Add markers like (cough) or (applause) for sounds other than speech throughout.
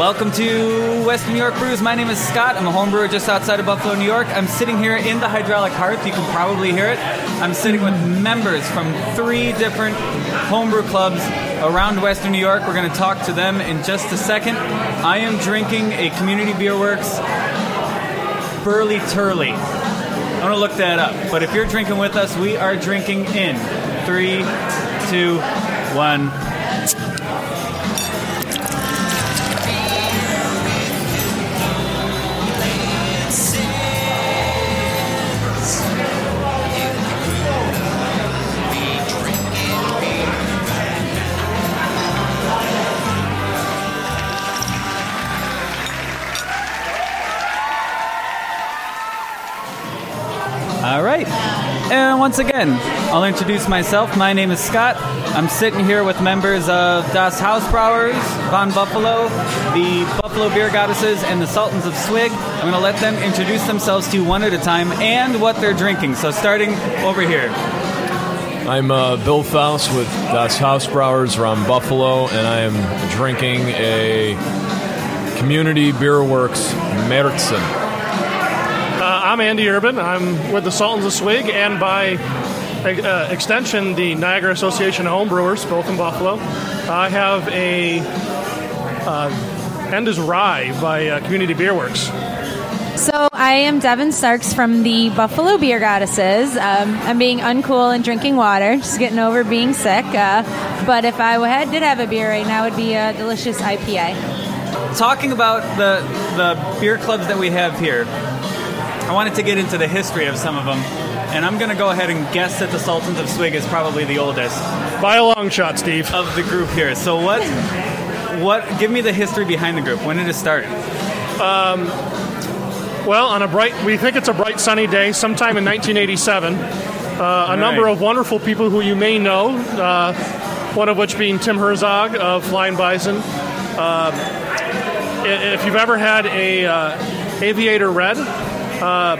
Welcome to Western New York Brews. My name is Scott. I'm a home brewer just outside of Buffalo, New York. I'm sitting here in the hydraulic hearth. You can probably hear it. I'm sitting with members from three different homebrew clubs around Western New York. We're going to talk to them in just a second. I am drinking a Community Beer Works Burly Turley. I'm going to look that up. But if you're drinking with us, we are drinking in three, two, one. Right. And once again, I'll introduce myself. My name is Scott. I'm sitting here with members of Das Hausbrauers, Von Buffalo, the Buffalo Beer Goddesses, and the Sultans of Swig. I'm going to let them introduce themselves to you one at a time and what they're drinking. So starting over here. I'm uh, Bill Faust with Das Hausbrauers from Buffalo, and I am drinking a Community Beer Works Märzen. I'm Andy Urban. I'm with the Sultans of Swig, and by uh, extension, the Niagara Association of Homebrewers, both in Buffalo. I have a uh, End is Rye by uh, Community Beer Works. So I am Devin Starks from the Buffalo Beer Goddesses. Um, I'm being uncool and drinking water, just getting over being sick. Uh, but if I had, did have a beer right now, it would be a delicious IPA. Talking about the the beer clubs that we have here, I wanted to get into the history of some of them, and I'm going to go ahead and guess that the Sultans of Swig is probably the oldest By a long shot, Steve. of the group here. So what? What? Give me the history behind the group. When did it start? Well, on a bright, we think it's a bright sunny day, sometime in 1987. Uh, a number of wonderful people who you may know, uh, one of which being Tim Herzog of Flying Bison. Uh, i- if you've ever had a uh, Aviator Red, uh,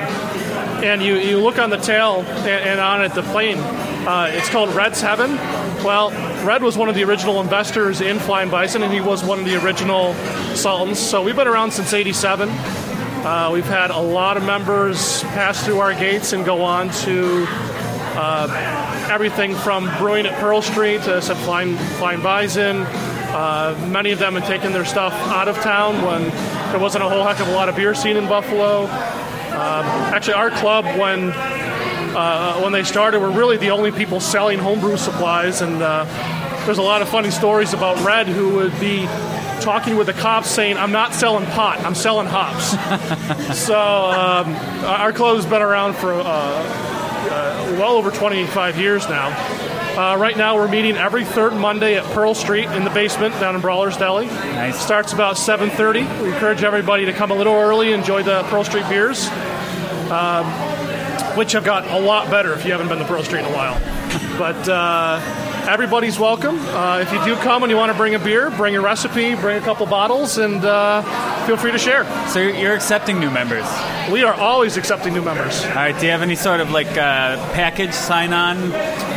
and you, you look on the tail and, and on it the plane, uh, it's called Red's Heaven. Well, Red was one of the original investors in Flying Bison, and he was one of the original Sultans. So we've been around since '87. Uh, we've had a lot of members pass through our gates and go on to uh, everything from brewing at Pearl Street to Flying, Flying Bison. Uh, many of them had taken their stuff out of town when there wasn't a whole heck of a lot of beer scene in Buffalo. Um, actually, our club, when uh, when they started, were really the only people selling homebrew supplies, and uh, there's a lot of funny stories about Red, who would be talking with the cops saying, "I'm not selling pot, I'm selling hops." (laughs) so um, our club has been around for uh, uh, well over 25 years now. Uh, right now, we're meeting every third Monday at Pearl Street in the basement down in Brawler's Deli. Nice. Starts about 7:30. We encourage everybody to come a little early, enjoy the Pearl Street beers which have got a lot better if you haven't been to Pearl Street in a while. But uh, everybody's welcome. Uh, if you do come and you want to bring a beer, bring a recipe, bring a couple bottles, and uh, feel free to share. So you're you're accepting new members. We are always accepting new members. All right. Do you have any sort of like uh, package sign-on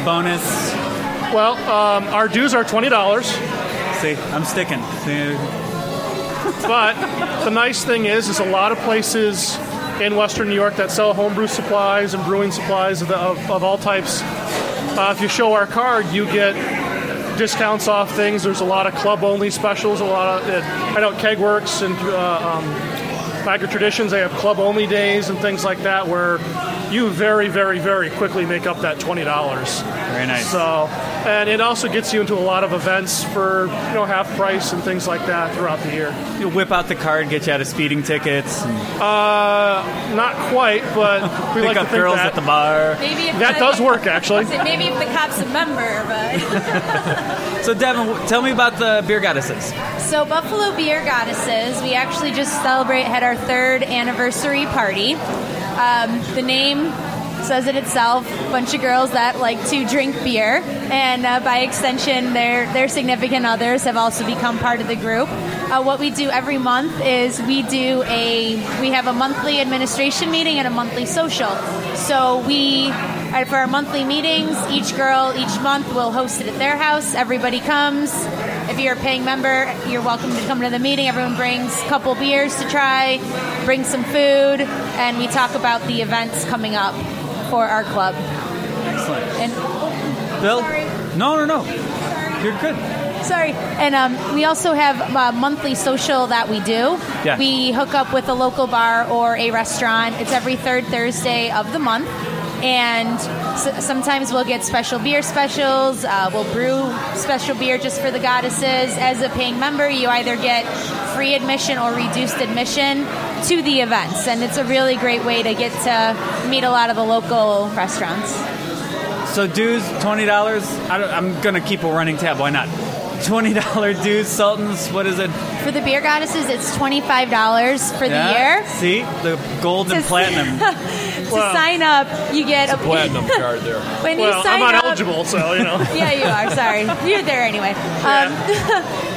bonus? Well, um, our dues are twenty dollars, See, I'm sticking. But the nice thing is, is a lot of places in Western New York that sell homebrew supplies and brewing supplies of, the, of, of all types. Uh, if you show our card, you get discounts off things. There's a lot of club-only specials. A lot of uh, I know at Kegworks and uh, um, Niagara Traditions they have club-only days and things like that where you very, very, very quickly make up that twenty dollars. very nice. So, and it also gets you into a lot of events for you know half price and things like that throughout the year. you whip out the card, and get you out of speeding tickets, Uh, not quite, but we pick like to up think girls that at the bar. Maybe if that the- does work actually. Maybe if the cop's a member, but So Devin, tell me about the beer goddesses. so Buffalo Beer Goddesses. We actually just celebrate had our third anniversary party. Um, the name says it itself. Bunch of girls that like to drink beer, and uh, by extension, their their significant others have also become part of the group. Uh, what we do every month is we do a we have a monthly administration meeting and a monthly social. So we uh, for our monthly meetings, each girl each month will host it at their house. Everybody comes. if you're a paying member, you're welcome to come to the meeting. Everyone brings a couple beers to try, bring some food, and we talk about the events coming up for our club. Excellent. And Bill? Sorry. No, no, no. You're good. Sorry. And um, we also have a monthly social that we do. Yeah. We hook up with a local bar or a restaurant. It's every third Thursday of the month. And s- sometimes we'll get special beer specials. Uh, we'll brew special beer just for the goddesses. As a paying member, you either get free admission or reduced admission to the events. And it's a really great way to get to meet a lot of the local restaurants. So dues, twenty dollars. I'm gonna keep a running tab. Why not? Twenty dollar dues, Sultans. What is it? For the beer goddesses, it's $25 for the year. See the gold and platinum. (laughs) to Well, sign up, you get a Platinum (laughs) card there. when you Well, sign I'm not up, eligible, so you know. (laughs) Yeah, you are. Sorry, you're there anyway. Um,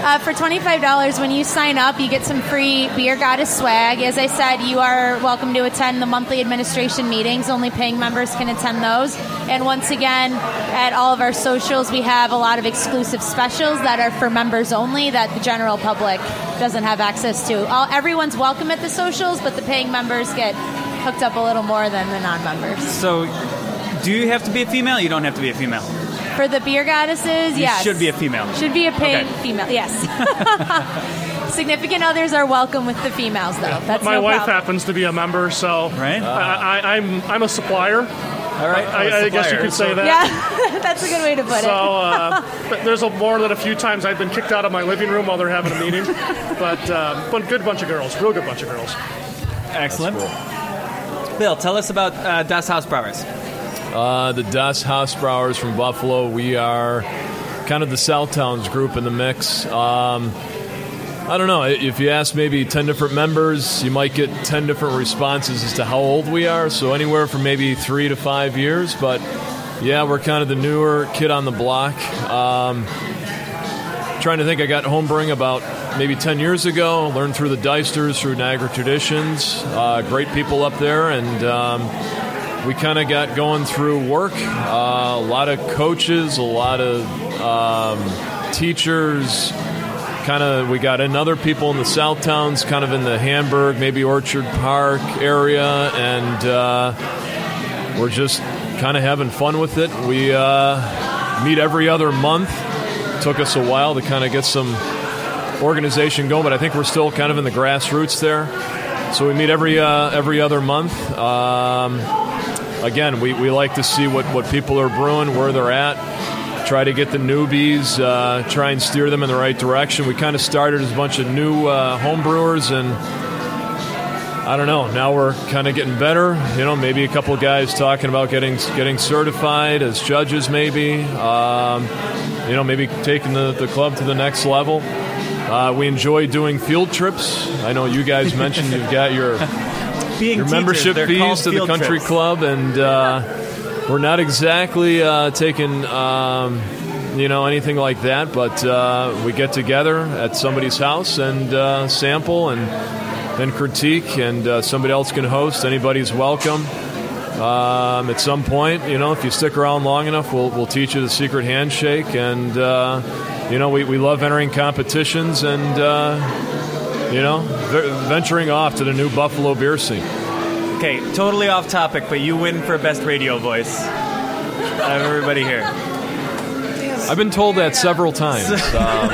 uh, for twenty five dollars, when you sign up, you get some free beer goddess swag. As I said, you are welcome to attend the monthly administration meetings. Only paying members can attend those. And once again, at all of our socials, we have a lot of exclusive specials that are for members only that the general public doesn't have access to. All, everyone's welcome at the socials, but the paying members get hooked up a little more than the non-members. So, do you have to be a female? You don't have to be a female. For the beer goddesses, You yes. should be a female. Should be a paying Okay. female, yes. (laughs) Significant others are welcome with the females, though. That's My no wife problem. happens to be a member, so Right. I, I, I'm I'm a supplier. All right. I, I guess you could say that. Yeah, (laughs) that's a good way to put So it. uh, there's a, more than a few times I've been kicked out of my living room while they're having a meeting. (laughs) But uh, but good bunch of girls, real good bunch of girls. Excellent. Bill, tell us about uh, Das Hausbrauers. Uh, the Das Hausbrauers from Buffalo. We are kind of the Southtowns group in the mix. Um, I don't know. If you ask maybe 10 different members, you might get 10 different responses as to how old we are. So anywhere from maybe three to five years. But yeah, we're kind of the newer kid on the block. Um, trying to think, I got homebrewing about maybe 10 years ago. Learned through the Deisters, through Niagara Traditions. Uh, great people up there. And. Um, we kind of got going through work. Uh, a lot of coaches, a lot of um, teachers. Kind of, we got another people in the South Towns, kind of in the Hamburg, maybe Orchard Park area, and uh, we're just kind of having fun with it. We uh, meet every other month. Took us a while to kind of get some organization going, but I think we're still kind of in the grassroots there. So we meet every uh, every other month. Um, again, we, we like to see what, what people are brewing, where they're at, try to get the newbies, uh, try and steer them in the right direction. We kind of started as a bunch of new uh, home brewers, and I don't know. Now we're kind of getting better. You know, maybe a couple guys talking about getting getting certified as judges, maybe. Um, you know, maybe taking the, the club to the next level. Uh, we enjoy doing field trips. I know you guys mentioned you've got your (laughs) Being your teachers, membership fees to the country trips. club, and uh, we're not exactly uh, taking um, you know anything like that. But uh, we get together at somebody's house and uh, sample and then critique, and uh, somebody else can host. Anybody's welcome. Um, at some point, you know, if you stick around long enough, we'll, we'll teach you the secret handshake. And, uh, you know, we, we love entering competitions and, uh, you know, venturing off to the new Buffalo beer scene. Okay, totally off topic, but you win for best radio voice. Out of everybody here. I've been told that several times. (laughs) Um,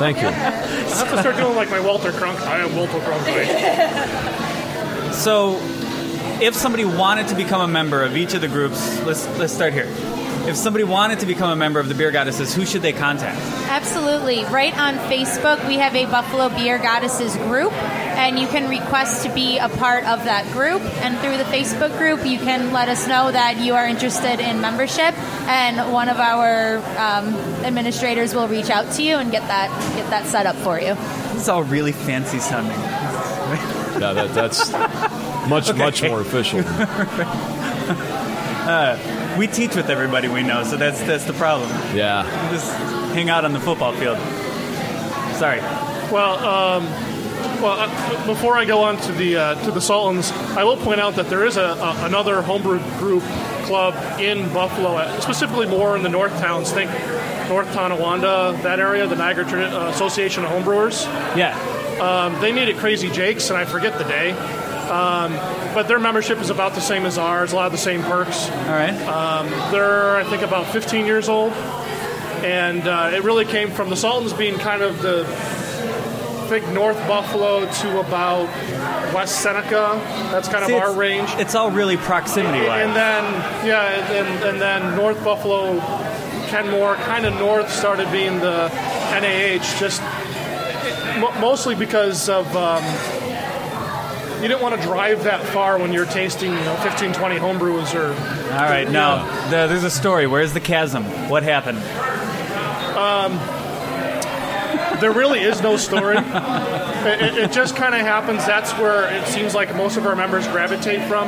thank you. I have to start doing like my Walter Crunk. I am Walter Crunk. So, if somebody wanted to become a member of each of the groups, let's let's start here. If somebody wanted to become a member of the Beer Goddesses, who should they contact? Absolutely. Right on Facebook, we have a Buffalo Beer Goddesses group, and you can request to be a part of that group. And through the Facebook group, you can let us know that you are interested in membership, and one of our um, administrators will reach out to you and get that get that set up for you. This is all really fancy sounding. (laughs) Yeah, that, that's (laughs) much, much more official. (laughs) We teach with everybody we know, so that's that's the problem. Yeah. We just hang out on the football field. Sorry. Well, um, well, uh, before I go on to the uh, to the Sultans, I will point out that there is a, a another homebrew group club in Buffalo, uh, specifically more in the North Towns. Think North Tonawanda, that area, the Niagara Tra- uh, Association of Homebrewers. Yeah. Um, they meet at Crazy Jake's, and I forget the day. Um, but their membership is about the same as ours, a lot of the same perks. All right. They're, I think, about 15 years old. And uh, it really came from the Sultans being kind of the, I think, North Buffalo to about West Seneca. That's kind See, of our it's- range. It's all really proximity And then, yeah, and, and, and then North Buffalo, Kenmore, kind of north started being the NAH, just mostly because of um, you didn't want to drive that far when you're tasting, you know, 15, 20 homebrews or. All right. Now, the, there's a story. Where's the chasm? What happened? Um, There really is no story. (laughs) it, it- it just kind of happens. That's where it seems like most of our members gravitate from,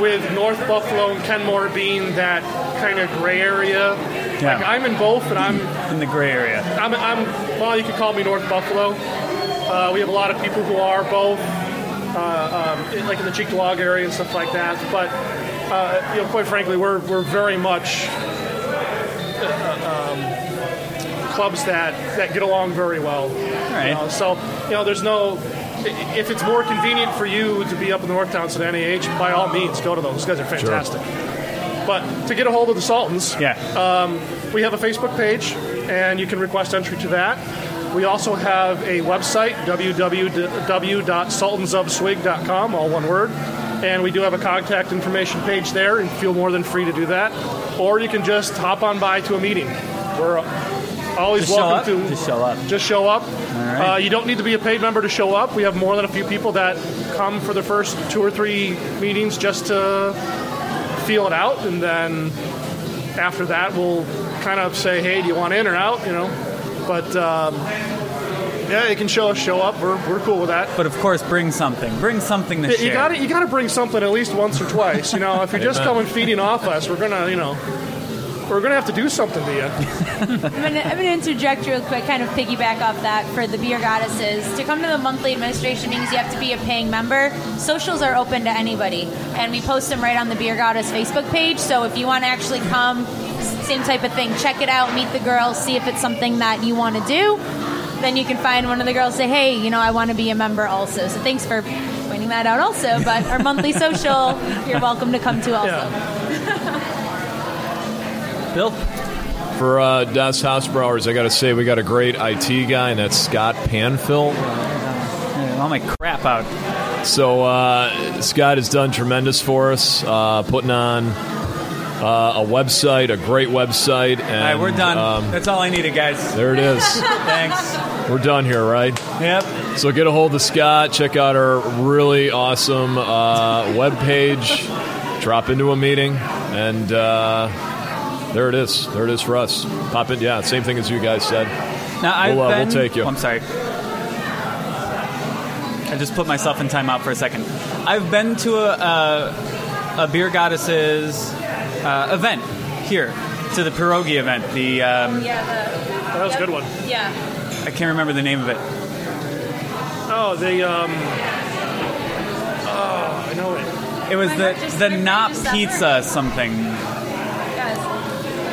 with North Buffalo and Kenmore being that kind of gray area. Yeah. Like I'm in both, and I'm In the gray area. I'm, I'm well, you could call me North Buffalo. Uh, we have a lot of people who are both, uh, um, in- like in the Cheektowaga area and stuff like that. But uh, you know, quite frankly, we're we're very much uh, um, clubs that that get along very well. right. You know, so you know, there's no. If it's more convenient for you to be up in the North Towns than NAH, by all means, go to those. Those guys are fantastic. Sure. But to get a hold of the Sultans, Yeah. we have a Facebook page, and you can request entry to that. We also have a website, www.sultansofswig.com, all one word. And we do have a contact information page there, and feel more than free to do that. Or you can just hop on by to a meeting. We're always Just welcome to Just show up. just show up. right. Uh, you don't need to be a paid member to show up. We have more than a few people that come for the first two or three meetings just to feel it out, and then after that, we'll kind of say, "Hey, do you want in or out?" You know. But um, yeah, you can show us show up. We're, we're cool with that. But of course, bring something. Bring something to You share. got to you got to bring something at least once or twice. You know, if you're just coming feeding off us, we're gonna you know. We're gonna have to do something to you. I'm gonna, I'm gonna interject real quick, kind of piggyback off that for the beer goddesses. To come to the monthly administration meetings, you have to be a paying member. Socials are open to anybody, and we post them right on the beer goddess Facebook page. So if you want to actually come, s- same type of thing. Check it out, meet the girls, see if it's something that you want to do. Then you can find one of the girls say, "Hey, you know, I want to be a member also." So thanks for pointing that out also. But our monthly (laughs) social, you're welcome to come to also. Yeah. Bill. For uh, Das Hausbrauers, I got to say we got a great IT guy, and that's Scott Panfill. All my crap out. So uh, Scott has done tremendous for us, uh, putting on uh, a website, a great website. And, All right, we're done. Um, That's all I needed, guys. there it is. (laughs) Thanks. we're done here, right? Yep. So get a hold of Scott. Check out our really awesome uh, web page. Drop into a meeting, and uh, there it is. There it is for us. Pop in. Yeah, same thing as you guys said. Now I've We'll, uh, we'll been. take you. Oh, I'm sorry. I just put myself in timeout for a second. I've been to a, a, a beer goddesses uh, event here, to the pierogi event. The um, Yeah, That was a good one. yeah. I can't remember the name of it. Oh, the um. Oh, I know it. It was the the skipped not me just pizza something. Guys.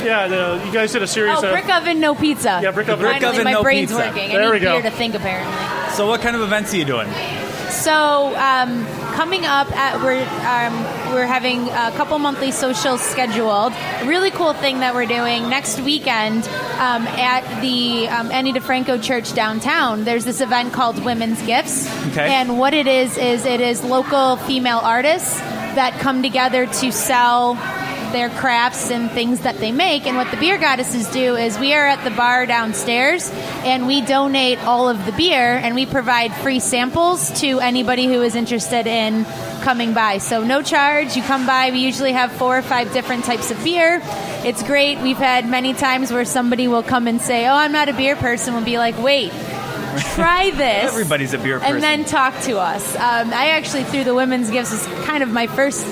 Yeah, the, you guys did a series Oh, of. brick oven, no pizza. Yeah, brick oven. Brick Finally, oven, my no brain's pizza. working. There I need we go. beer to think, apparently. So what kind of events are you doing? So um, coming up, at, we're um, we're having a couple monthly socials scheduled. Really cool thing that we're doing next weekend um, at the um, Ani DiFranco Church downtown. There's this event called Women's Gifts, Okay. and what it is is it is local female artists that come together to sell their crafts and things that they make. And what the beer goddesses do is we are at the bar downstairs and we donate all of the beer and we provide free samples to anybody who is interested in coming by. So no charge. You come by. We usually have four or five different types of beer. It's great. We've had many times where somebody will come and say, "Oh, I'm not a beer person." We'll be like, "Wait, try (laughs) this." Everybody's a beer person. and then talk to us. Um, I actually, through the women's gifts, is kind of my first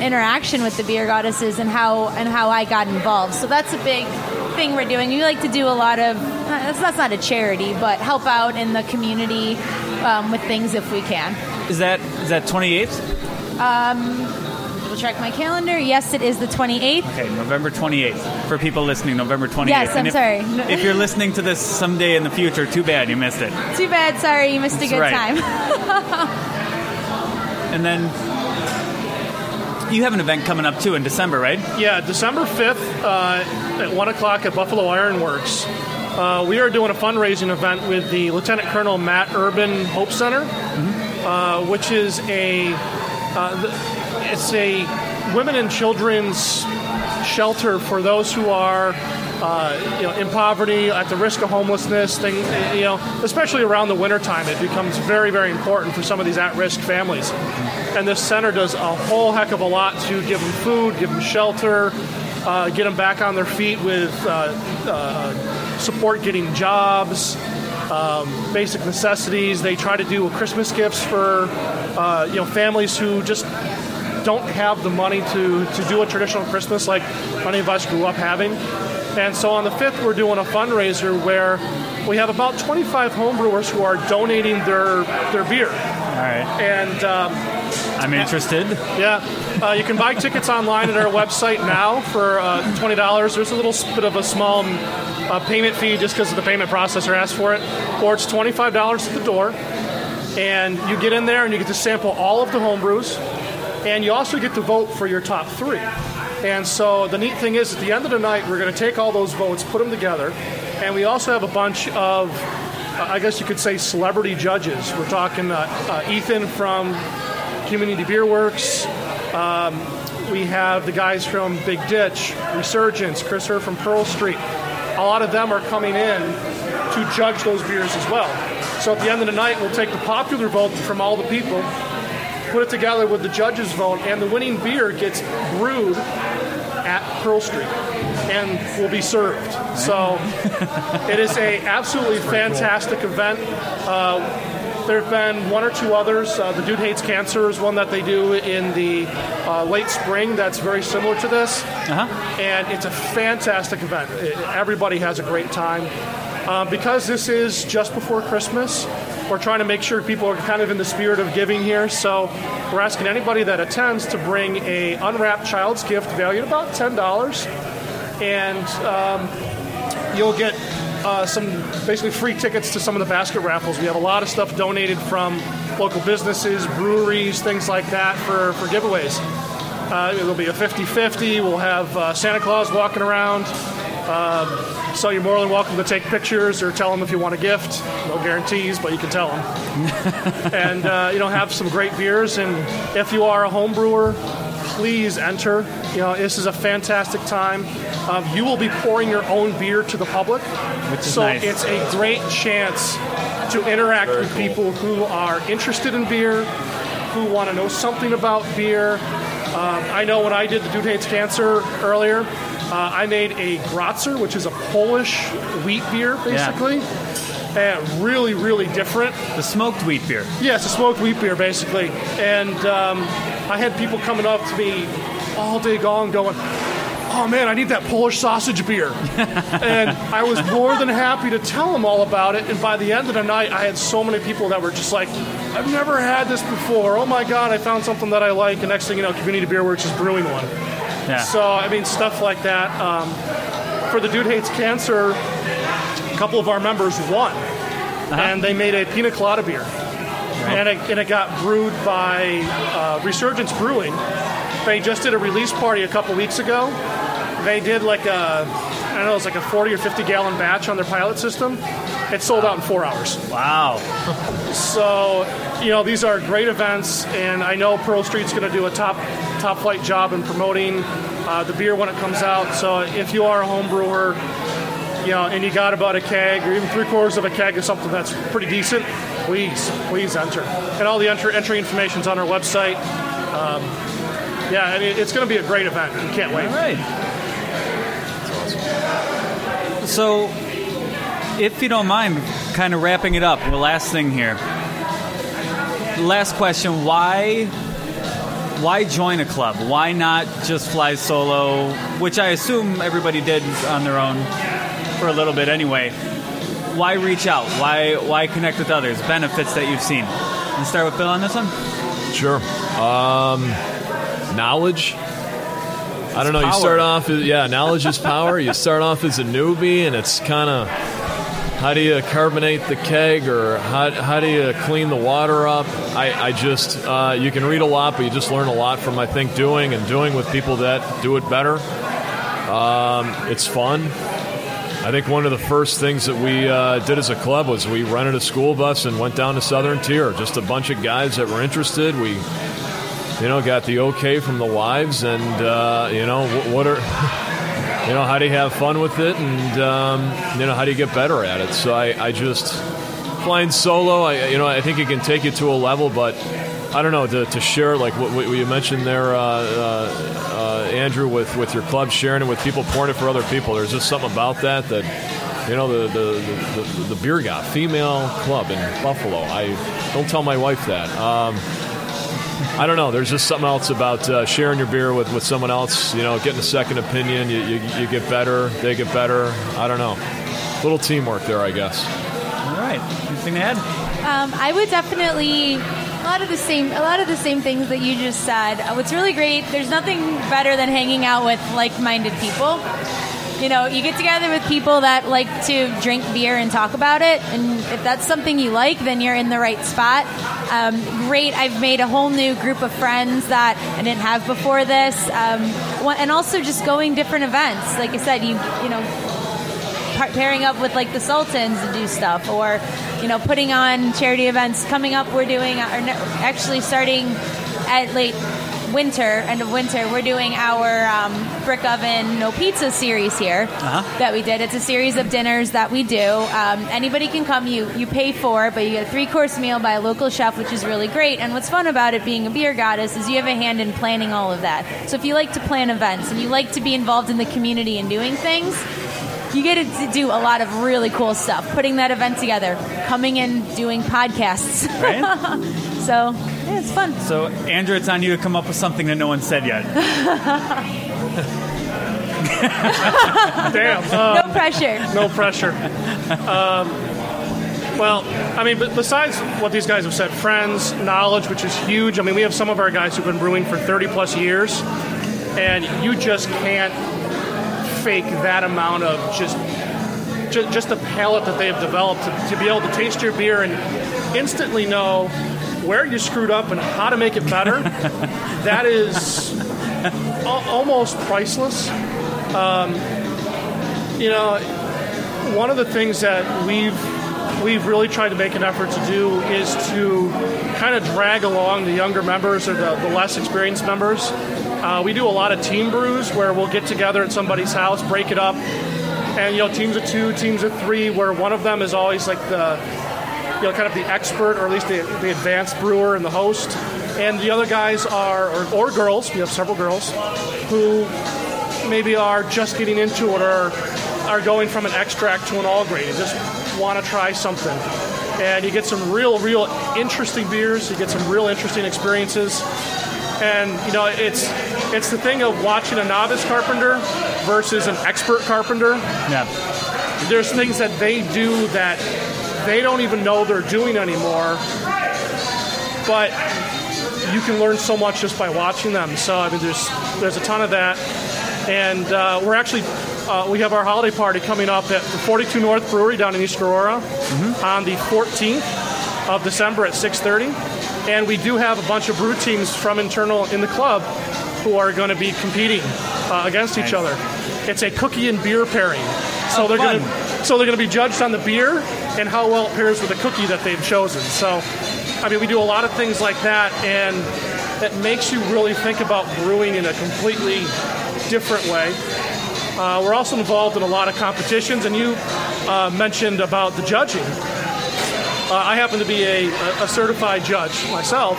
interaction with the beer goddesses and how and how I got involved. So that's a big thing we're doing. We like to do a lot of that's, not a charity, but help out in the community um, with things if we can. Is that is that 28th? double check my calendar. Yes, it is the 28th. Okay, November 28th. For people listening, November 28th. Yes, I'm if, sorry. If you're listening to this someday in the future, too bad you missed it. Too bad. Sorry, you missed a That's good right. time. (laughs) And then you have an event coming up too in December, right? Yeah, December 5th uh, at 1 o'clock at Buffalo Ironworks. Uh, we are doing a fundraising event with the Lieutenant Colonel Matt Urban Hope Center, uh, which is a uh, the, it's a women and children's shelter for those who are uh, you know in poverty, at the risk of homelessness. Thing, you know, especially around the wintertime, it becomes very very important for some of these at-risk families. And this center does a whole heck of a lot to give them food, give them shelter, uh, get them back on their feet with uh, uh, support getting jobs, um, basic necessities. They try to do Christmas gifts for uh, you know families who just don't have the money to, to do a traditional Christmas like many of us grew up having. And so on the 5th, we're doing a fundraiser where we have about 25 homebrewers who are donating their, their beer. All right. And um, I'm interested. yeah, uh, you can buy tickets online at our website now for uh, $20. There's a little bit of a small uh, payment fee just because the payment processor asked for it, or it's $25 at the door. And you get in there and you get to sample all of the homebrews, and you also get to vote for your top three. And so the neat thing is, at the end of the night, we're going to take all those votes, put them together, and we also have a bunch of, uh, I guess you could say, celebrity judges. We're talking uh, uh, Ethan from Community Beer Works. Um, we have the guys from Big Ditch, Resurgence, Chris Herr from Pearl Street. A lot of them are coming in to judge those beers as well. So at the end of the night, we'll take the popular vote from all the people, put it together with the judges' vote, and the winning beer gets brewed at Pearl Street and will be served. So (laughs) it is a absolutely fantastic event. Uh, there have been one or two others. Uh, the Dude Hates Cancer is one that they do in the uh, late spring that's very similar to this. Uh-huh. And it's a fantastic event. It- everybody has a great time. Uh, because this is just before Christmas, we're trying to make sure people are kind of in the spirit of giving here. So we're asking anybody that attends to bring a unwrapped child's gift valued about ten dollars, and um, you'll get uh, some basically free tickets to some of the basket raffles. We have a lot of stuff donated from local businesses, breweries, things like that for, for giveaways. Uh, it'll be a 50 50. We'll have uh, Santa Claus walking around. Um, so you're more than welcome to take pictures or tell them if you want a gift. No guarantees, but you can tell them. (laughs) and uh, you know, have some great beers. And if you are a home brewer, please enter. You know, this is a fantastic time. Um, you will be pouring your own beer to the public, Which is so nice. it's a great chance to interact with people who are interested in beer, who want to know something about beer. Um, I know when I did the Dude Hates Cancer earlier, uh, I made a Grätzer, which is a Polish wheat beer, basically. And really, really different. The smoked wheat beer. Yeah, it's a smoked wheat beer, basically. And um, I had people coming up to me all day long going, oh man, I need that Polish sausage beer. (laughs) and I was more than happy to tell them all about it. And by the end of the night, I had so many people that were just like, I've never had this before. Oh my God, I found something that I like. And next thing you know, Community Beer Works is brewing one. Yeah. So, I mean, stuff like that. Um, for the Dude Hates Cancer, a couple of our members won. And they made a pina colada beer. And, it, and it got brewed by uh, Resurgence Brewing. They just did a release party a couple weeks ago. They did like a, I don't know, it's like a 40 or 50 gallon batch on their pilot system. It sold out in four hours. Wow. So, you know, these are great events, and I know Pearl Street's going to do a top top flight job in promoting uh, the beer when it comes out. So, if you are a home brewer, you know, and you got about a keg or even three quarters of a keg of something that's pretty decent, please, please enter. And all the entry, information is on our website. Um, yeah, I mean, it's going to be a great event. You can't wait. All right. So, if you don't mind, kind of wrapping it up, the last thing here. Last question: Why, why join a club? Why not just fly solo? Which I assume everybody did on their own for a little bit anyway. Why reach out? Why, why connect with others? Benefits that you've seen. Let's start with Bill on this one. Sure. Um, knowledge. I don't know. You start off, yeah, knowledge is power. You start off as a newbie, and it's kind of how do you carbonate the keg, or how, how do you clean the water up? I, I just uh, you can read a lot, but you just learn a lot from I think doing and doing with people that do it better. Um, it's fun. I think one of the first things that we uh, did as a club was we rented a school bus and went down to Southern Tier. Just a bunch of guys that were interested. We, you know, got the okay from the wives, and uh, you know, wh- what are, (laughs) you know, how do you have fun with it, and um, you know, how do you get better at it? So I, I just flying solo. I, you know, I think it can take you to a level, but I don't know to, to share like what, what you mentioned there, uh, uh, uh, Andrew, with, with your club sharing it with people, pouring it for other people. There's just something about that that you know the the, the, the, the beer got female club in Buffalo. I don't tell my wife that. Um, I don't know. There's just something else about uh, sharing your beer with, with someone else. You know, getting a second opinion. You, you, you get better. They get better. I don't know. A Little teamwork there, I guess. All right. Anything to add? Um, I would definitely a lot of the same a lot of the same things that you just said. Uh, What's really great, there's nothing better than hanging out with like-minded people. You know, you get together with people that like to drink beer and talk about it, and if that's something you like, then you're in the right spot. Um, great, I've made a whole new group of friends that I didn't have before this, um, and also just going different events. Like I said, you you know, pairing up with like the Sultans to do stuff, or you know, putting on charity events. Coming up, we're doing, or ne- actually starting at late winter, end of winter, we're doing our um, brick oven no pizza series here that we did. It's a series of dinners that we do. Um, anybody can come. You you pay for, but you get a three course meal by a local chef, which is really great. And what's fun about it being a beer goddess is you have a hand in planning all of that. So if you like to plan events and you like to be involved in the community and doing things, you get to do a lot of really cool stuff. Putting that event together, coming in, doing podcasts. Right? (laughs) so yeah, it's fun. So, Andrew, it's on you to come up with something that no one said yet. (laughs) Damn. Uh, No pressure. no pressure. Um, well, I mean, besides what these guys have said, friends, knowledge, which is huge. I mean, we have some of our guys who've been brewing for 30 plus years, and you just can't fake that amount of just just, just the palate that they have developed to, to be able to taste your beer and instantly know where you screwed up and how to make it better. that is al- almost priceless. Um, you know, one of the things that we've we've really tried to make an effort to do is to kind of drag along the younger members or the, the less experienced members. Uh, we do a lot of team brews where we'll get together at somebody's house, break it up, and you know, teams of two, teams of three, where one of them is always like the you know, kind of the expert or at least the, the advanced brewer and the host, and the other guys are or, or girls. We have several girls who maybe are just getting into it or are going from an extract to an all grain and just want to try something. And you get some real, real interesting beers. You get some real interesting experiences. And you know, it's it's the thing of watching a novice carpenter versus an expert carpenter. Yeah. There's things that they do that they don't even know they're doing anymore. But you can learn so much just by watching them. So I mean, there's there's a ton of that, and uh, we're actually uh, we have our holiday party coming up at the 42 North Brewery down in East Aurora on the 14th of December at 6:30, and we do have a bunch of brew teams from internal in the club who are going to be competing uh, against each other. It's a cookie and beer pairing, so Oh, they're going to so they're going to be judged on the beer and how well it pairs with the cookie that they've chosen. So, I mean, we do a lot of things like that, and that makes you really think about brewing in a completely different way. Uh, we're also involved in a lot of competitions, and you uh, mentioned about the judging. Uh, I happen to be a, a certified judge myself.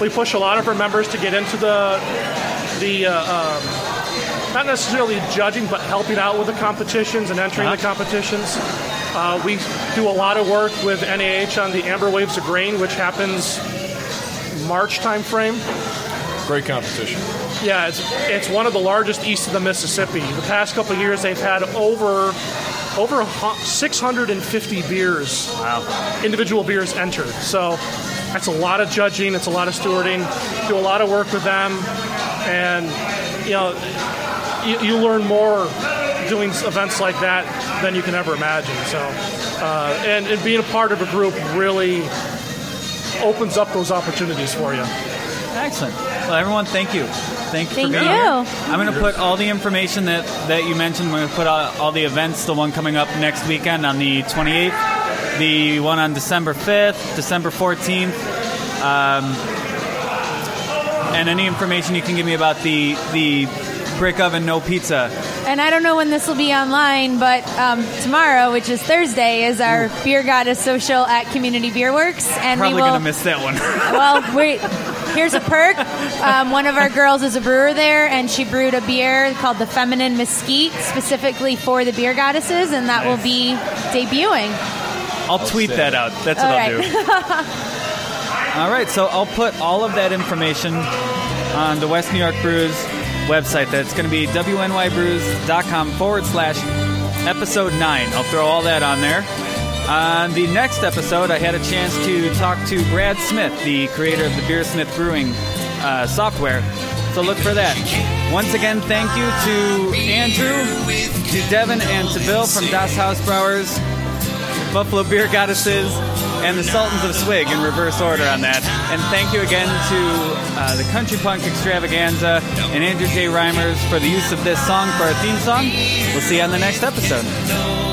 We push a lot of our members to get into the the uh, um, not necessarily judging, but helping out with the competitions and entering the competitions. Uh, we do a lot of work with NAH on the Amber Waves of Grain, which happens March timeframe. Great competition. Yeah, it's it's one of the largest east of the Mississippi. The past couple years, they've had over over 650 beers, Wow. individual beers entered. So that's a lot of judging. It's a lot of stewarding. Do a lot of work with them. and you know you, you learn more doing events like that than you can ever imagine. So, uh, and, and being a part of a group really opens up those opportunities for you. Excellent. Well, everyone, thank you. Thank you Thank for being you. here. I'm going to put all the information that, that you mentioned. I'm going to put all, all the events, the one coming up next weekend on the 28th, the one on December 5th, December 14th, um, and any information you can give me about the the brick oven no pizza. And I don't know when this will be online, but um, tomorrow, which is Thursday, is our Beer Goddess social at Community Beer Works, and Probably we will. going to miss that one. (laughs) well, (laughs) wait. Here's a perk. Um, one of our girls is a brewer there, and she brewed a beer called the Feminine Mesquite specifically for the beer goddesses, and that will be debuting. I'll tweet that out. That's what All I'll right. do. (laughs) All right, so I'll put all of that information on the West New York Brews website. That's going to be wnybrews.com forward slash episode 9. I'll throw all that on there. On the next episode, I had a chance to talk to Brad Smith, the creator of the BeerSmith Brewing uh, software. So look for that. Once again, thank you to Andrew, to Devin, and to Bill from Das Hausbrauers. Buffalo Beer Goddesses, and the Sultans of Swig in reverse order on that. And thank you again to uh, the Country Punk Extravaganza and Andrew J. Reimers for the use of this song for our theme song. We'll see you on the next episode.